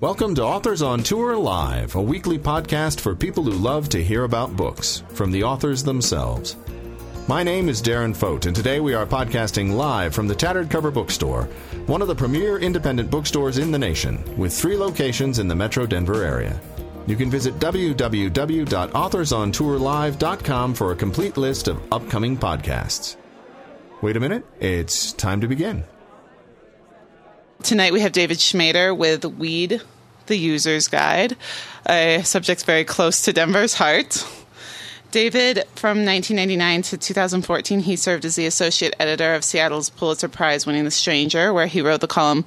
Welcome to Authors on Tour Live, a weekly podcast for people who love to hear about books from the authors themselves. My name is Darren Fote, and today we are podcasting live from the Tattered Cover Bookstore, one of the premier independent bookstores in the nation, with three locations in the metro Denver area. You can visit www.authorsontourlive.com for a complete list of upcoming podcasts. Wait a minute, it's time to begin. Tonight we have David Schmader with Weed, the User's Guide, a subject very close to Denver's heart. David, from 1999 to 2014, he served as the associate editor of Seattle's Pulitzer Prize winning The Stranger, where he wrote the column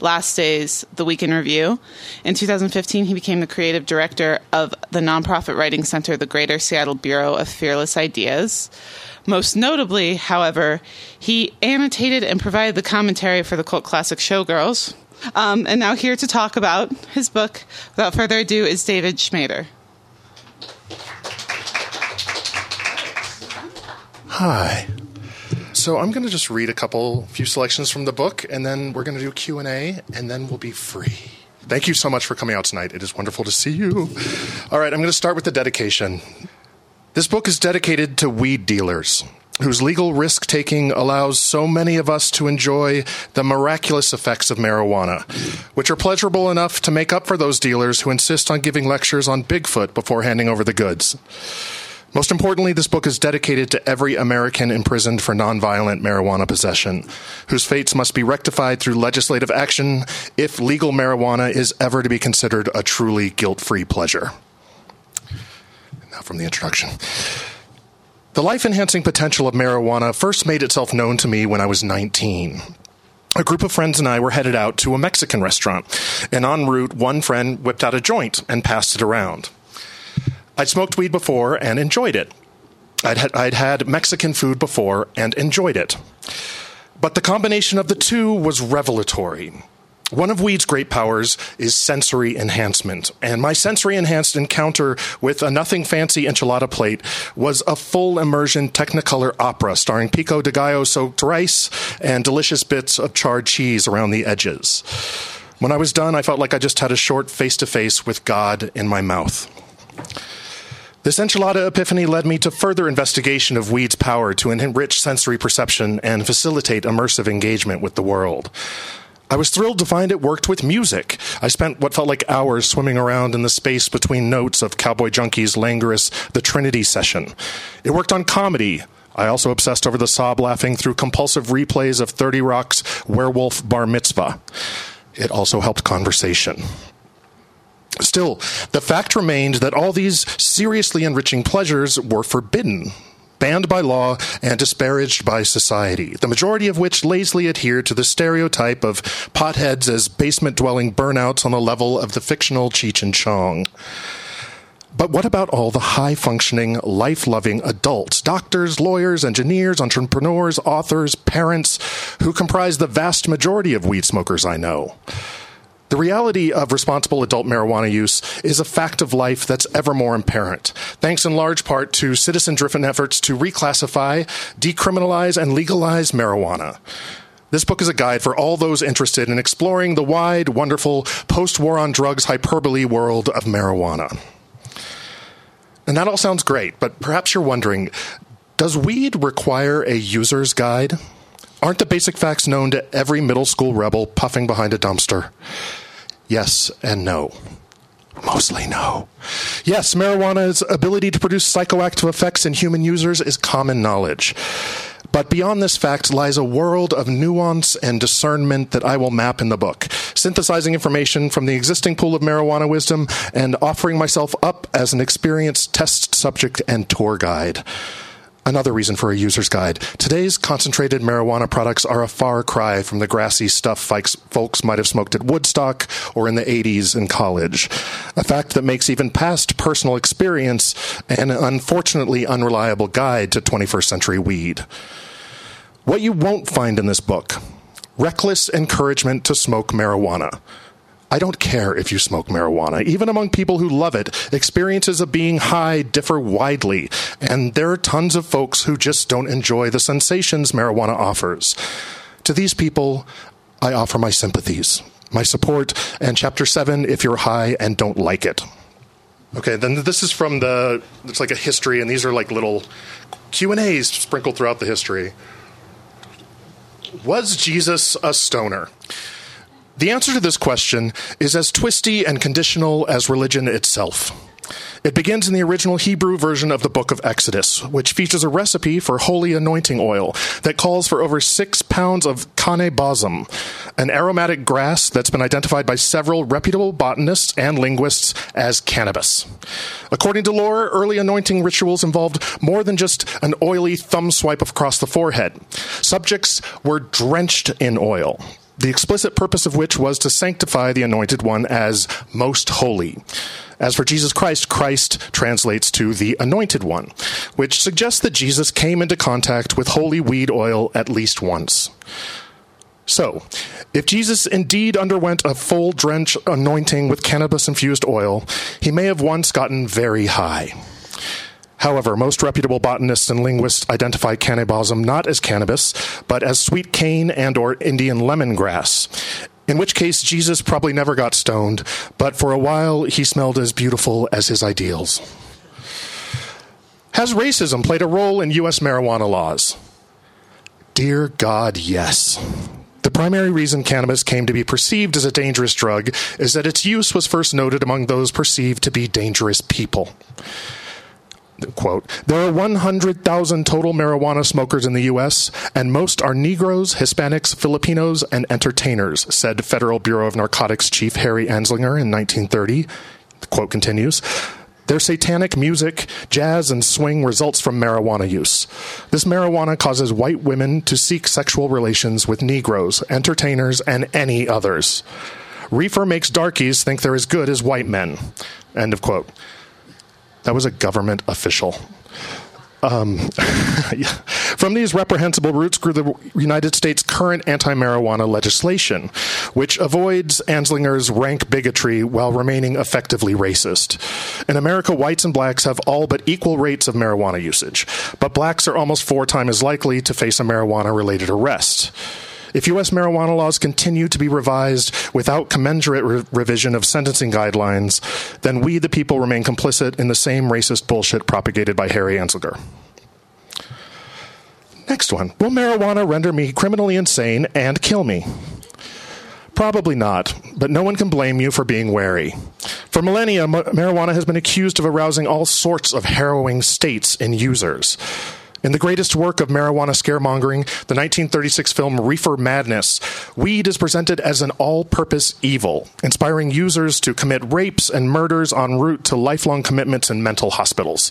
Last Days, The Week in Review. In 2015, he became the creative director of the nonprofit writing center, the Greater Seattle Bureau of Fearless Ideas. Most notably, however, he annotated and provided the commentary for the cult classic Showgirls. Um, and now, here to talk about his book, without further ado, is David Schmader. Hi. So I'm going to just read a couple, few selections from the book, and then we're going to do Q and A, and then we'll be free. Thank you so much for coming out tonight. It is wonderful to see you. All right, I'm going to start with the dedication. This book is dedicated to weed dealers whose legal risk taking allows so many of us to enjoy the miraculous effects of marijuana, which are pleasurable enough to make up for those dealers who insist on giving lectures on Bigfoot before handing over the goods. Most importantly, this book is dedicated to every American imprisoned for nonviolent marijuana possession, whose fates must be rectified through legislative action if legal marijuana is ever to be considered a truly guilt free pleasure. Now, from the introduction. The life enhancing potential of marijuana first made itself known to me when I was 19. A group of friends and I were headed out to a Mexican restaurant, and en route, one friend whipped out a joint and passed it around. I'd smoked weed before and enjoyed it. I'd had, I'd had Mexican food before and enjoyed it. But the combination of the two was revelatory. One of weed's great powers is sensory enhancement, and my sensory enhanced encounter with a nothing fancy enchilada plate was a full immersion Technicolor opera starring pico de gallo soaked rice and delicious bits of charred cheese around the edges. When I was done, I felt like I just had a short face to face with God in my mouth. This enchilada epiphany led me to further investigation of weed's power to enrich sensory perception and facilitate immersive engagement with the world. I was thrilled to find it worked with music. I spent what felt like hours swimming around in the space between notes of Cowboy Junkie's languorous The Trinity session. It worked on comedy. I also obsessed over the sob laughing through compulsive replays of 30 Rock's Werewolf Bar Mitzvah. It also helped conversation. Still, the fact remained that all these seriously enriching pleasures were forbidden banned by law and disparaged by society, the majority of which lazily adhere to the stereotype of potheads as basement dwelling burnouts on the level of the fictional Cheech and Chong. But what about all the high functioning, life loving adults, doctors, lawyers, engineers, entrepreneurs, authors, parents, who comprise the vast majority of weed smokers I know? The reality of responsible adult marijuana use is a fact of life that's ever more apparent, thanks in large part to citizen driven efforts to reclassify, decriminalize, and legalize marijuana. This book is a guide for all those interested in exploring the wide, wonderful, post war on drugs hyperbole world of marijuana. And that all sounds great, but perhaps you're wondering does weed require a user's guide? Aren't the basic facts known to every middle school rebel puffing behind a dumpster? Yes and no. Mostly no. Yes, marijuana's ability to produce psychoactive effects in human users is common knowledge. But beyond this fact lies a world of nuance and discernment that I will map in the book, synthesizing information from the existing pool of marijuana wisdom and offering myself up as an experienced test subject and tour guide. Another reason for a user's guide. Today's concentrated marijuana products are a far cry from the grassy stuff folks might have smoked at Woodstock or in the 80s in college. A fact that makes even past personal experience an unfortunately unreliable guide to 21st century weed. What you won't find in this book reckless encouragement to smoke marijuana. I don't care if you smoke marijuana. Even among people who love it, experiences of being high differ widely, and there are tons of folks who just don't enjoy the sensations marijuana offers. To these people, I offer my sympathies. my support, and chapter 7, if you're high and don't like it. Okay, then this is from the, it's like a history, and these are like little Q&As sprinkled throughout the history. Was Jesus a stoner? The answer to this question is as twisty and conditional as religion itself. It begins in the original Hebrew version of the book of Exodus, which features a recipe for holy anointing oil that calls for over six pounds of kaneh bosm, an aromatic grass that's been identified by several reputable botanists and linguists as cannabis. According to lore, early anointing rituals involved more than just an oily thumb swipe across the forehead. Subjects were drenched in oil, the explicit purpose of which was to sanctify the anointed one as most holy. As for Jesus Christ, Christ translates to the anointed one, which suggests that Jesus came into contact with holy weed oil at least once. So, if Jesus indeed underwent a full drench anointing with cannabis infused oil, he may have once gotten very high. However, most reputable botanists and linguists identify kaneh bosm not as cannabis, but as sweet cane and or Indian lemongrass in which case Jesus probably never got stoned, but for a while he smelled as beautiful as his ideals. Has racism played a role in U.S. marijuana laws? Dear God, yes. The primary reason cannabis came to be perceived as a dangerous drug is that its use was first noted among those perceived to be dangerous people quote, there are 100,000 total marijuana smokers in the U.S., and most are Negroes, Hispanics, Filipinos, and entertainers, said Federal Bureau of Narcotics Chief Harry Anslinger in 1930. The quote continues. Their satanic music, jazz, and swing results from marijuana use. This marijuana causes white women to seek sexual relations with Negroes, entertainers, and any others. Reefer makes darkies think they're as good as white men. End of quote. That was a government official. Um, from these reprehensible roots grew the United States' current anti marijuana legislation, which avoids Anslinger's rank bigotry while remaining effectively racist. In America, whites and blacks have all but equal rates of marijuana usage, but blacks are almost four times as likely to face a marijuana related arrest. If U.S. marijuana laws continue to be revised without commensurate re- revision of sentencing guidelines, then we, the people, remain complicit in the same racist bullshit propagated by Harry Anslinger. Next one Will marijuana render me criminally insane and kill me? Probably not, but no one can blame you for being wary. For millennia, marijuana has been accused of arousing all sorts of harrowing states in users. In the greatest work of marijuana scaremongering, the 1936 film Reefer Madness, weed is presented as an all purpose evil, inspiring users to commit rapes and murders en route to lifelong commitments in mental hospitals.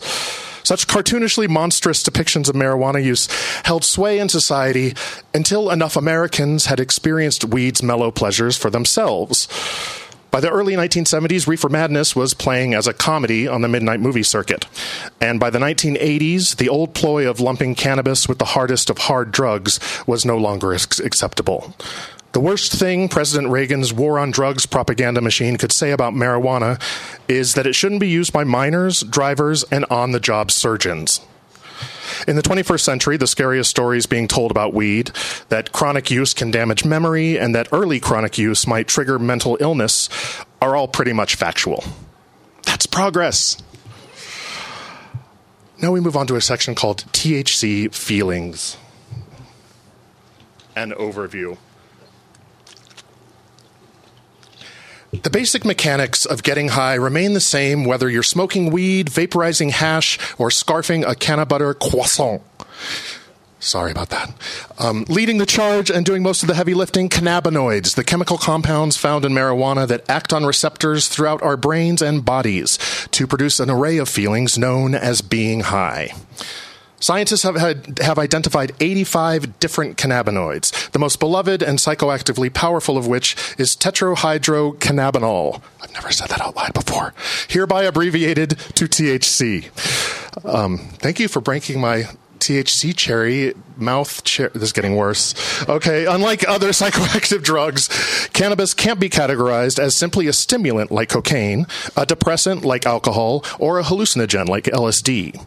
Such cartoonishly monstrous depictions of marijuana use held sway in society until enough Americans had experienced weed's mellow pleasures for themselves. By the early 1970s, Reefer Madness was playing as a comedy on the midnight movie circuit. And by the 1980s, the old ploy of lumping cannabis with the hardest of hard drugs was no longer acceptable. The worst thing President Reagan's war on drugs propaganda machine could say about marijuana is that it shouldn't be used by minors, drivers, and on the job surgeons. In the 21st century, the scariest stories being told about weed that chronic use can damage memory and that early chronic use might trigger mental illness are all pretty much factual. That's progress. Now we move on to a section called THC Feelings. An overview. The basic mechanics of getting high remain the same whether you're smoking weed, vaporizing hash, or scarfing a canna butter croissant. Sorry about that. Um, leading the charge and doing most of the heavy lifting, cannabinoids, the chemical compounds found in marijuana that act on receptors throughout our brains and bodies to produce an array of feelings known as being high. Scientists have, had, have identified 85 different cannabinoids, the most beloved and psychoactively powerful of which is tetrahydrocannabinol. I've never said that out loud before. Hereby abbreviated to THC. Um, thank you for breaking my THC cherry mouth cherry. This is getting worse. Okay, unlike other psychoactive drugs, cannabis can't be categorized as simply a stimulant like cocaine, a depressant like alcohol, or a hallucinogen like LSD.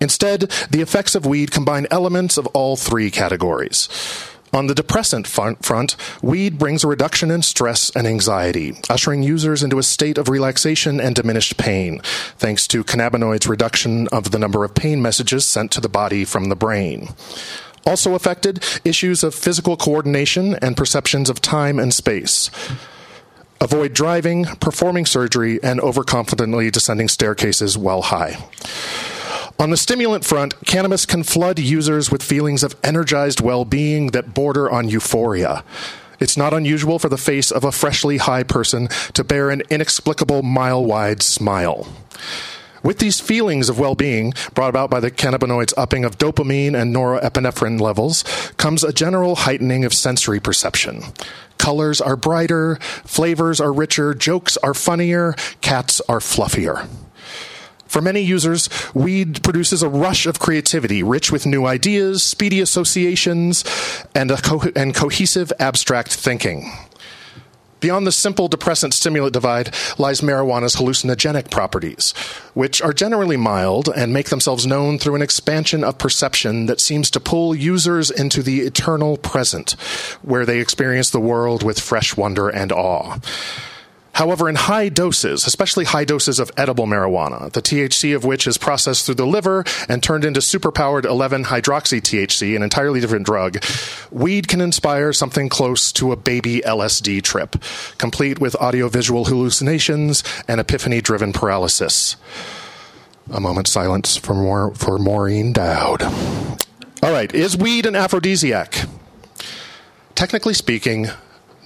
Instead, the effects of weed combine elements of all three categories. On the depressant front, weed brings a reduction in stress and anxiety, ushering users into a state of relaxation and diminished pain, thanks to cannabinoids' reduction of the number of pain messages sent to the body from the brain. Also affected, issues of physical coordination and perceptions of time and space. Avoid driving, performing surgery, and overconfidently descending staircases while high. On the stimulant front, cannabis can flood users with feelings of energized well being that border on euphoria. It's not unusual for the face of a freshly high person to bear an inexplicable mile wide smile. With these feelings of well being brought about by the cannabinoids upping of dopamine and norepinephrine levels comes a general heightening of sensory perception. Colors are brighter, flavors are richer, jokes are funnier, cats are fluffier. For many users, weed produces a rush of creativity, rich with new ideas, speedy associations, and, co- and cohesive abstract thinking. Beyond the simple depressant stimulant divide lies marijuana's hallucinogenic properties, which are generally mild and make themselves known through an expansion of perception that seems to pull users into the eternal present, where they experience the world with fresh wonder and awe. However, in high doses, especially high doses of edible marijuana, the THC of which is processed through the liver and turned into superpowered 11 hydroxy THC, an entirely different drug, weed can inspire something close to a baby LSD trip, complete with audiovisual hallucinations and epiphany driven paralysis. A moment's silence for, more, for Maureen Dowd. All right, is weed an aphrodisiac? Technically speaking,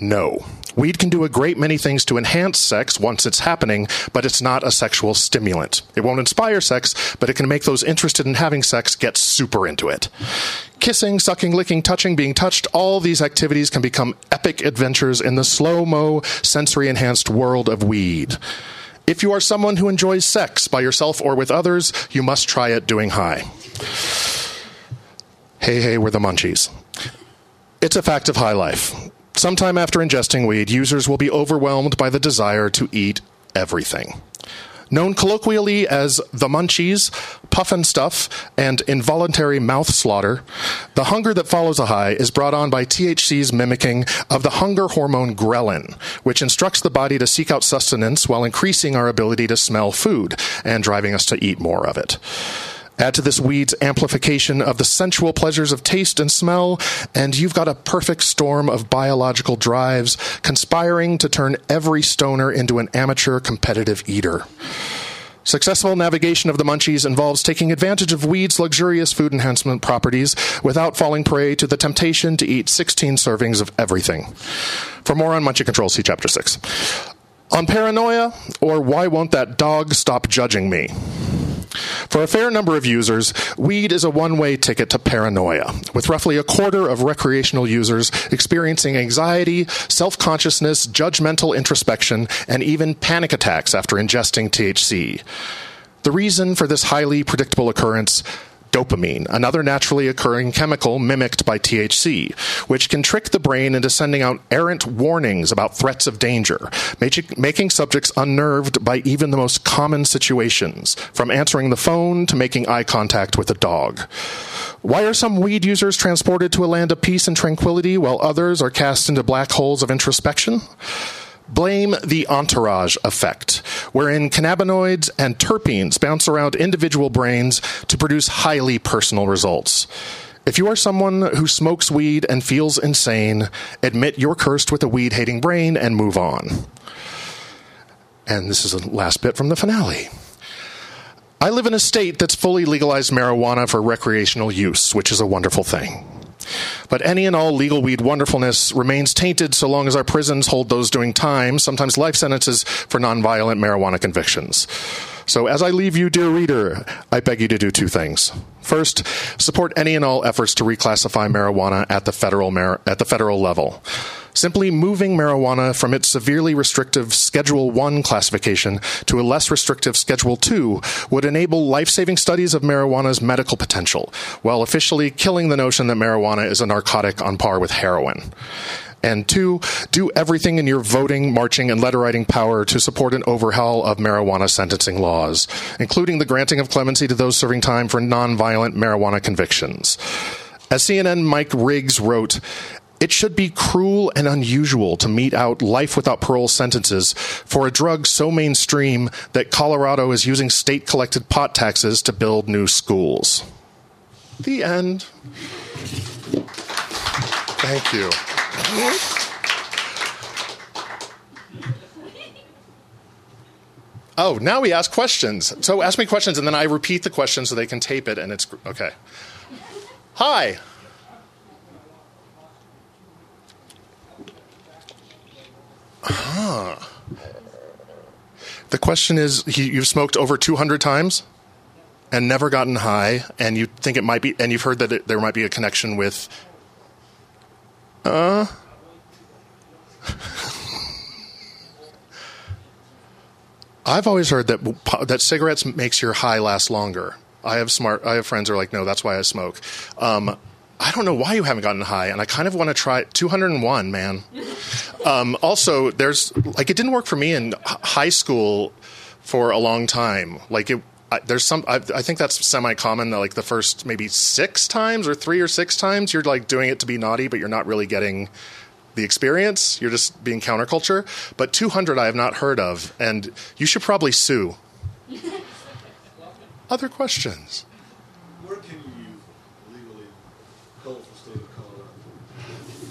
no. Weed can do a great many things to enhance sex once it's happening, but it's not a sexual stimulant. It won't inspire sex, but it can make those interested in having sex get super into it. Kissing, sucking, licking, touching, being touched, all these activities can become epic adventures in the slow mo, sensory enhanced world of weed. If you are someone who enjoys sex by yourself or with others, you must try it doing high. Hey, hey, we're the munchies. It's a fact of high life. Sometime after ingesting weed, users will be overwhelmed by the desire to eat everything. Known colloquially as the munchies, puffin stuff, and involuntary mouth slaughter, the hunger that follows a high is brought on by THC's mimicking of the hunger hormone ghrelin, which instructs the body to seek out sustenance while increasing our ability to smell food and driving us to eat more of it. Add to this weed's amplification of the sensual pleasures of taste and smell, and you've got a perfect storm of biological drives conspiring to turn every stoner into an amateur competitive eater. Successful navigation of the munchies involves taking advantage of weed's luxurious food enhancement properties without falling prey to the temptation to eat 16 servings of everything. For more on munchie control, see Chapter 6. On paranoia, or why won't that dog stop judging me? For a fair number of users, weed is a one way ticket to paranoia, with roughly a quarter of recreational users experiencing anxiety, self consciousness, judgmental introspection, and even panic attacks after ingesting THC. The reason for this highly predictable occurrence dopamine, another naturally occurring chemical mimicked by THC, which can trick the brain into sending out errant warnings about threats of danger, making subjects unnerved by even the most common situations, from answering the phone to making eye contact with a dog. Why are some weed users transported to a land of peace and tranquility while others are cast into black holes of introspection? Blame the entourage effect, wherein cannabinoids and terpenes bounce around individual brains to produce highly personal results. If you are someone who smokes weed and feels insane, admit you're cursed with a weed hating brain and move on. And this is the last bit from the finale. I live in a state that's fully legalized marijuana for recreational use, which is a wonderful thing. But any and all legal weed wonderfulness remains tainted so long as our prisons hold those doing time, sometimes life sentences, for nonviolent marijuana convictions. So, as I leave you, dear reader, I beg you to do two things. First, support any and all efforts to reclassify marijuana at the federal, mar- at the federal level. Simply moving marijuana from its severely restrictive Schedule 1 classification to a less restrictive Schedule 2 would enable life saving studies of marijuana's medical potential, while officially killing the notion that marijuana is a narcotic on par with heroin. And two, do everything in your voting, marching, and letter writing power to support an overhaul of marijuana sentencing laws, including the granting of clemency to those serving time for nonviolent marijuana convictions. As CNN Mike Riggs wrote, it should be cruel and unusual to mete out life without parole sentences for a drug so mainstream that Colorado is using state collected pot taxes to build new schools. The end. Thank you. Oh, now we ask questions. So ask me questions, and then I repeat the question so they can tape it, and it's okay. Hi. Huh. The question is you've smoked over 200 times and never gotten high, and you think it might be, and you've heard that it, there might be a connection with. Uh. I've always heard that that cigarettes makes your high last longer. I have smart. I have friends who are like, no, that's why I smoke. Um, I don't know why you haven't gotten high, and I kind of want to try 201, man. Um, also, there's like it didn't work for me in high school for a long time. Like it, I, there's some. I, I think that's semi-common. Like the first maybe six times or three or six times, you're like doing it to be naughty, but you're not really getting the experience. You're just being counterculture. But 200, I have not heard of, and you should probably sue. Other questions? Where can you legally go for state of Colorado?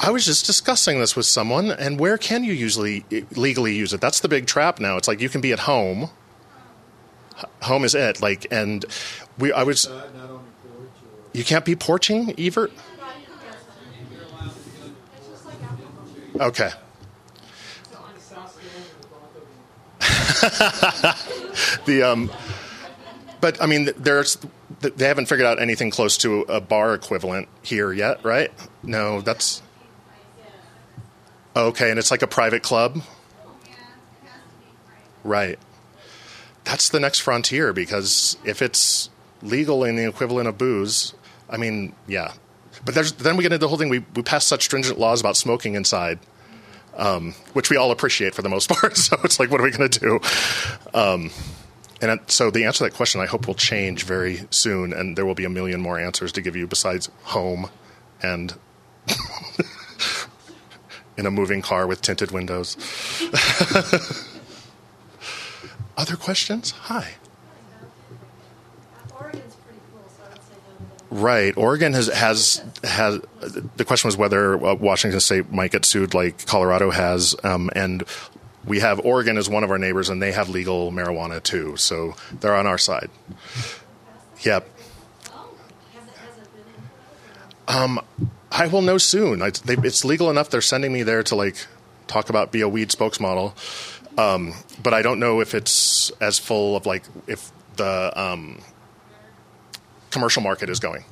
I was just discussing this with someone, and where can you usually legally use it? That's the big trap now. It's like you can be at home. Home is it, like, and we. I was. Not, not on your porch or You can't be porching, Evert. Okay. the um, but I mean, there's they haven't figured out anything close to a bar equivalent here yet, right? No, that's okay, and it's like a private club, right? That's the next frontier because if it's legal in the equivalent of booze, I mean, yeah. But there's, then we get into the whole thing. We we pass such stringent laws about smoking inside, um, which we all appreciate for the most part. So it's like, what are we going to do? Um, and so the answer to that question, I hope, will change very soon, and there will be a million more answers to give you besides home and in a moving car with tinted windows. Other questions? Hi. Oregon's pretty cool, so I would say no to that. Right. Oregon has has has. The question was whether uh, Washington State might get sued like Colorado has, um, and we have Oregon as one of our neighbors, and they have legal marijuana too, so they're on our side. Yep. Oh, has it, has it been in? I will know soon. I, they, it's legal enough. They're sending me there to like talk about be a weed spokesmodel, um, but I don't know if it's as full of like if the um, commercial market is going.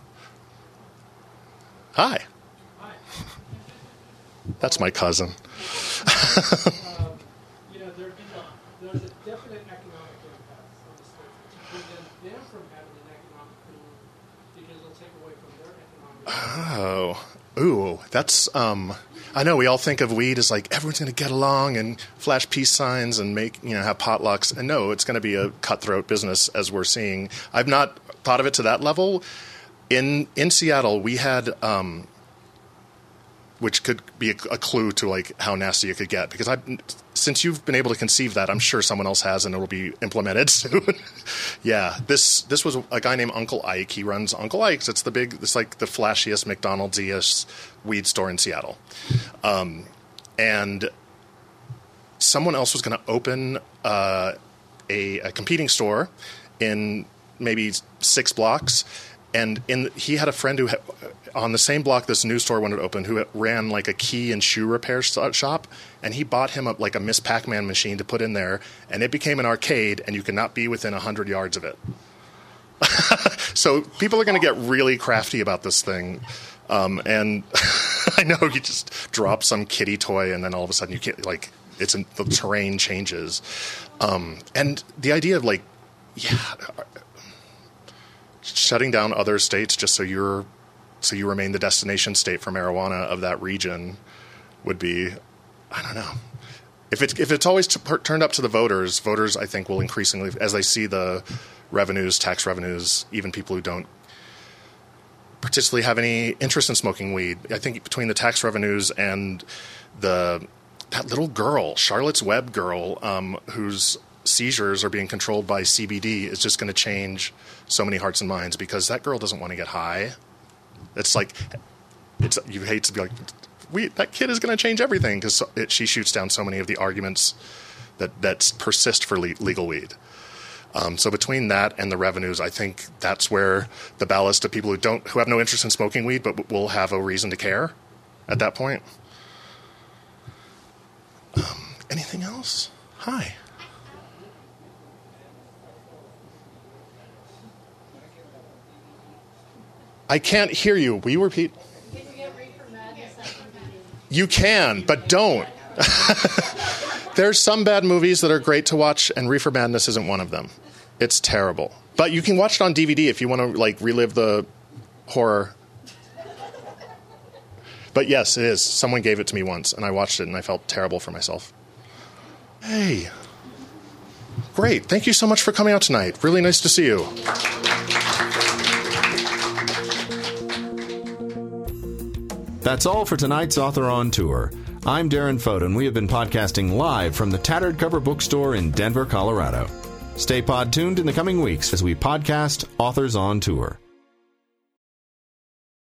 Hi. Hi. That's my cousin. you know, there, there's a definite economic impact on the state to prevent them from having an economic boom because it'll take away from their economic. Oh, ooh, that's um. I know we all think of weed as like everyone's going to get along and flash peace signs and make you know have potlucks, and no, it's going to be a cutthroat business as we're seeing. I've not thought of it to that level. In in Seattle, we had um, which could be a, a clue to like how nasty it could get. Because I, since you've been able to conceive that, I'm sure someone else has, and it will be implemented soon. yeah, this this was a guy named Uncle Ike. He runs Uncle Ike's. It's the big, it's like the flashiest McDonald's weed store in Seattle, um, and someone else was going to open uh, a, a competing store in maybe six blocks and in he had a friend who had, on the same block this new store wanted to open who ran like a key and shoe repair shop and he bought him a, like a miss pac-man machine to put in there and it became an arcade and you could not be within 100 yards of it. So people are going to get really crafty about this thing um, and i know you just drop some kitty toy and then all of a sudden you can't like it's in, the terrain changes. Um, and the idea of like yeah shutting down other states just so you're so you remain the destination state for marijuana of that region would be I don't know. If it's if it's always t- turned up to the voters, voters I think will increasingly as they see the revenues, tax revenues, even people who don't particularly have any interest in smoking weed. I think between the tax revenues and the that little girl, Charlotte's Web girl, um, whose seizures are being controlled by CBD, is just going to change so many hearts and minds because that girl doesn't want to get high. It's like it's you hate to be like, we that kid is going to change everything because she shoots down so many of the arguments that that persist for le- legal weed. Um, so between that and the revenues, I think that's where the ballast of people who don't who have no interest in smoking weed but will have a reason to care at that point. Um, anything else? Hi. I can't hear you. Will you repeat? You can, but don't. There's some bad movies that are great to watch, and Reefer Madness isn't one of them. It's terrible. But you can watch it on DVD if you want to like relive the horror. But yes, it is. Someone gave it to me once, and I watched it, and I felt terrible for myself. Hey. Great. Thank you so much for coming out tonight. Really nice to see you. That's all for tonight's Author on Tour. I'm Darren Foden. We have been podcasting live from the Tattered Cover Bookstore in Denver, Colorado. Stay pod tuned in the coming weeks as we podcast Authors on Tour.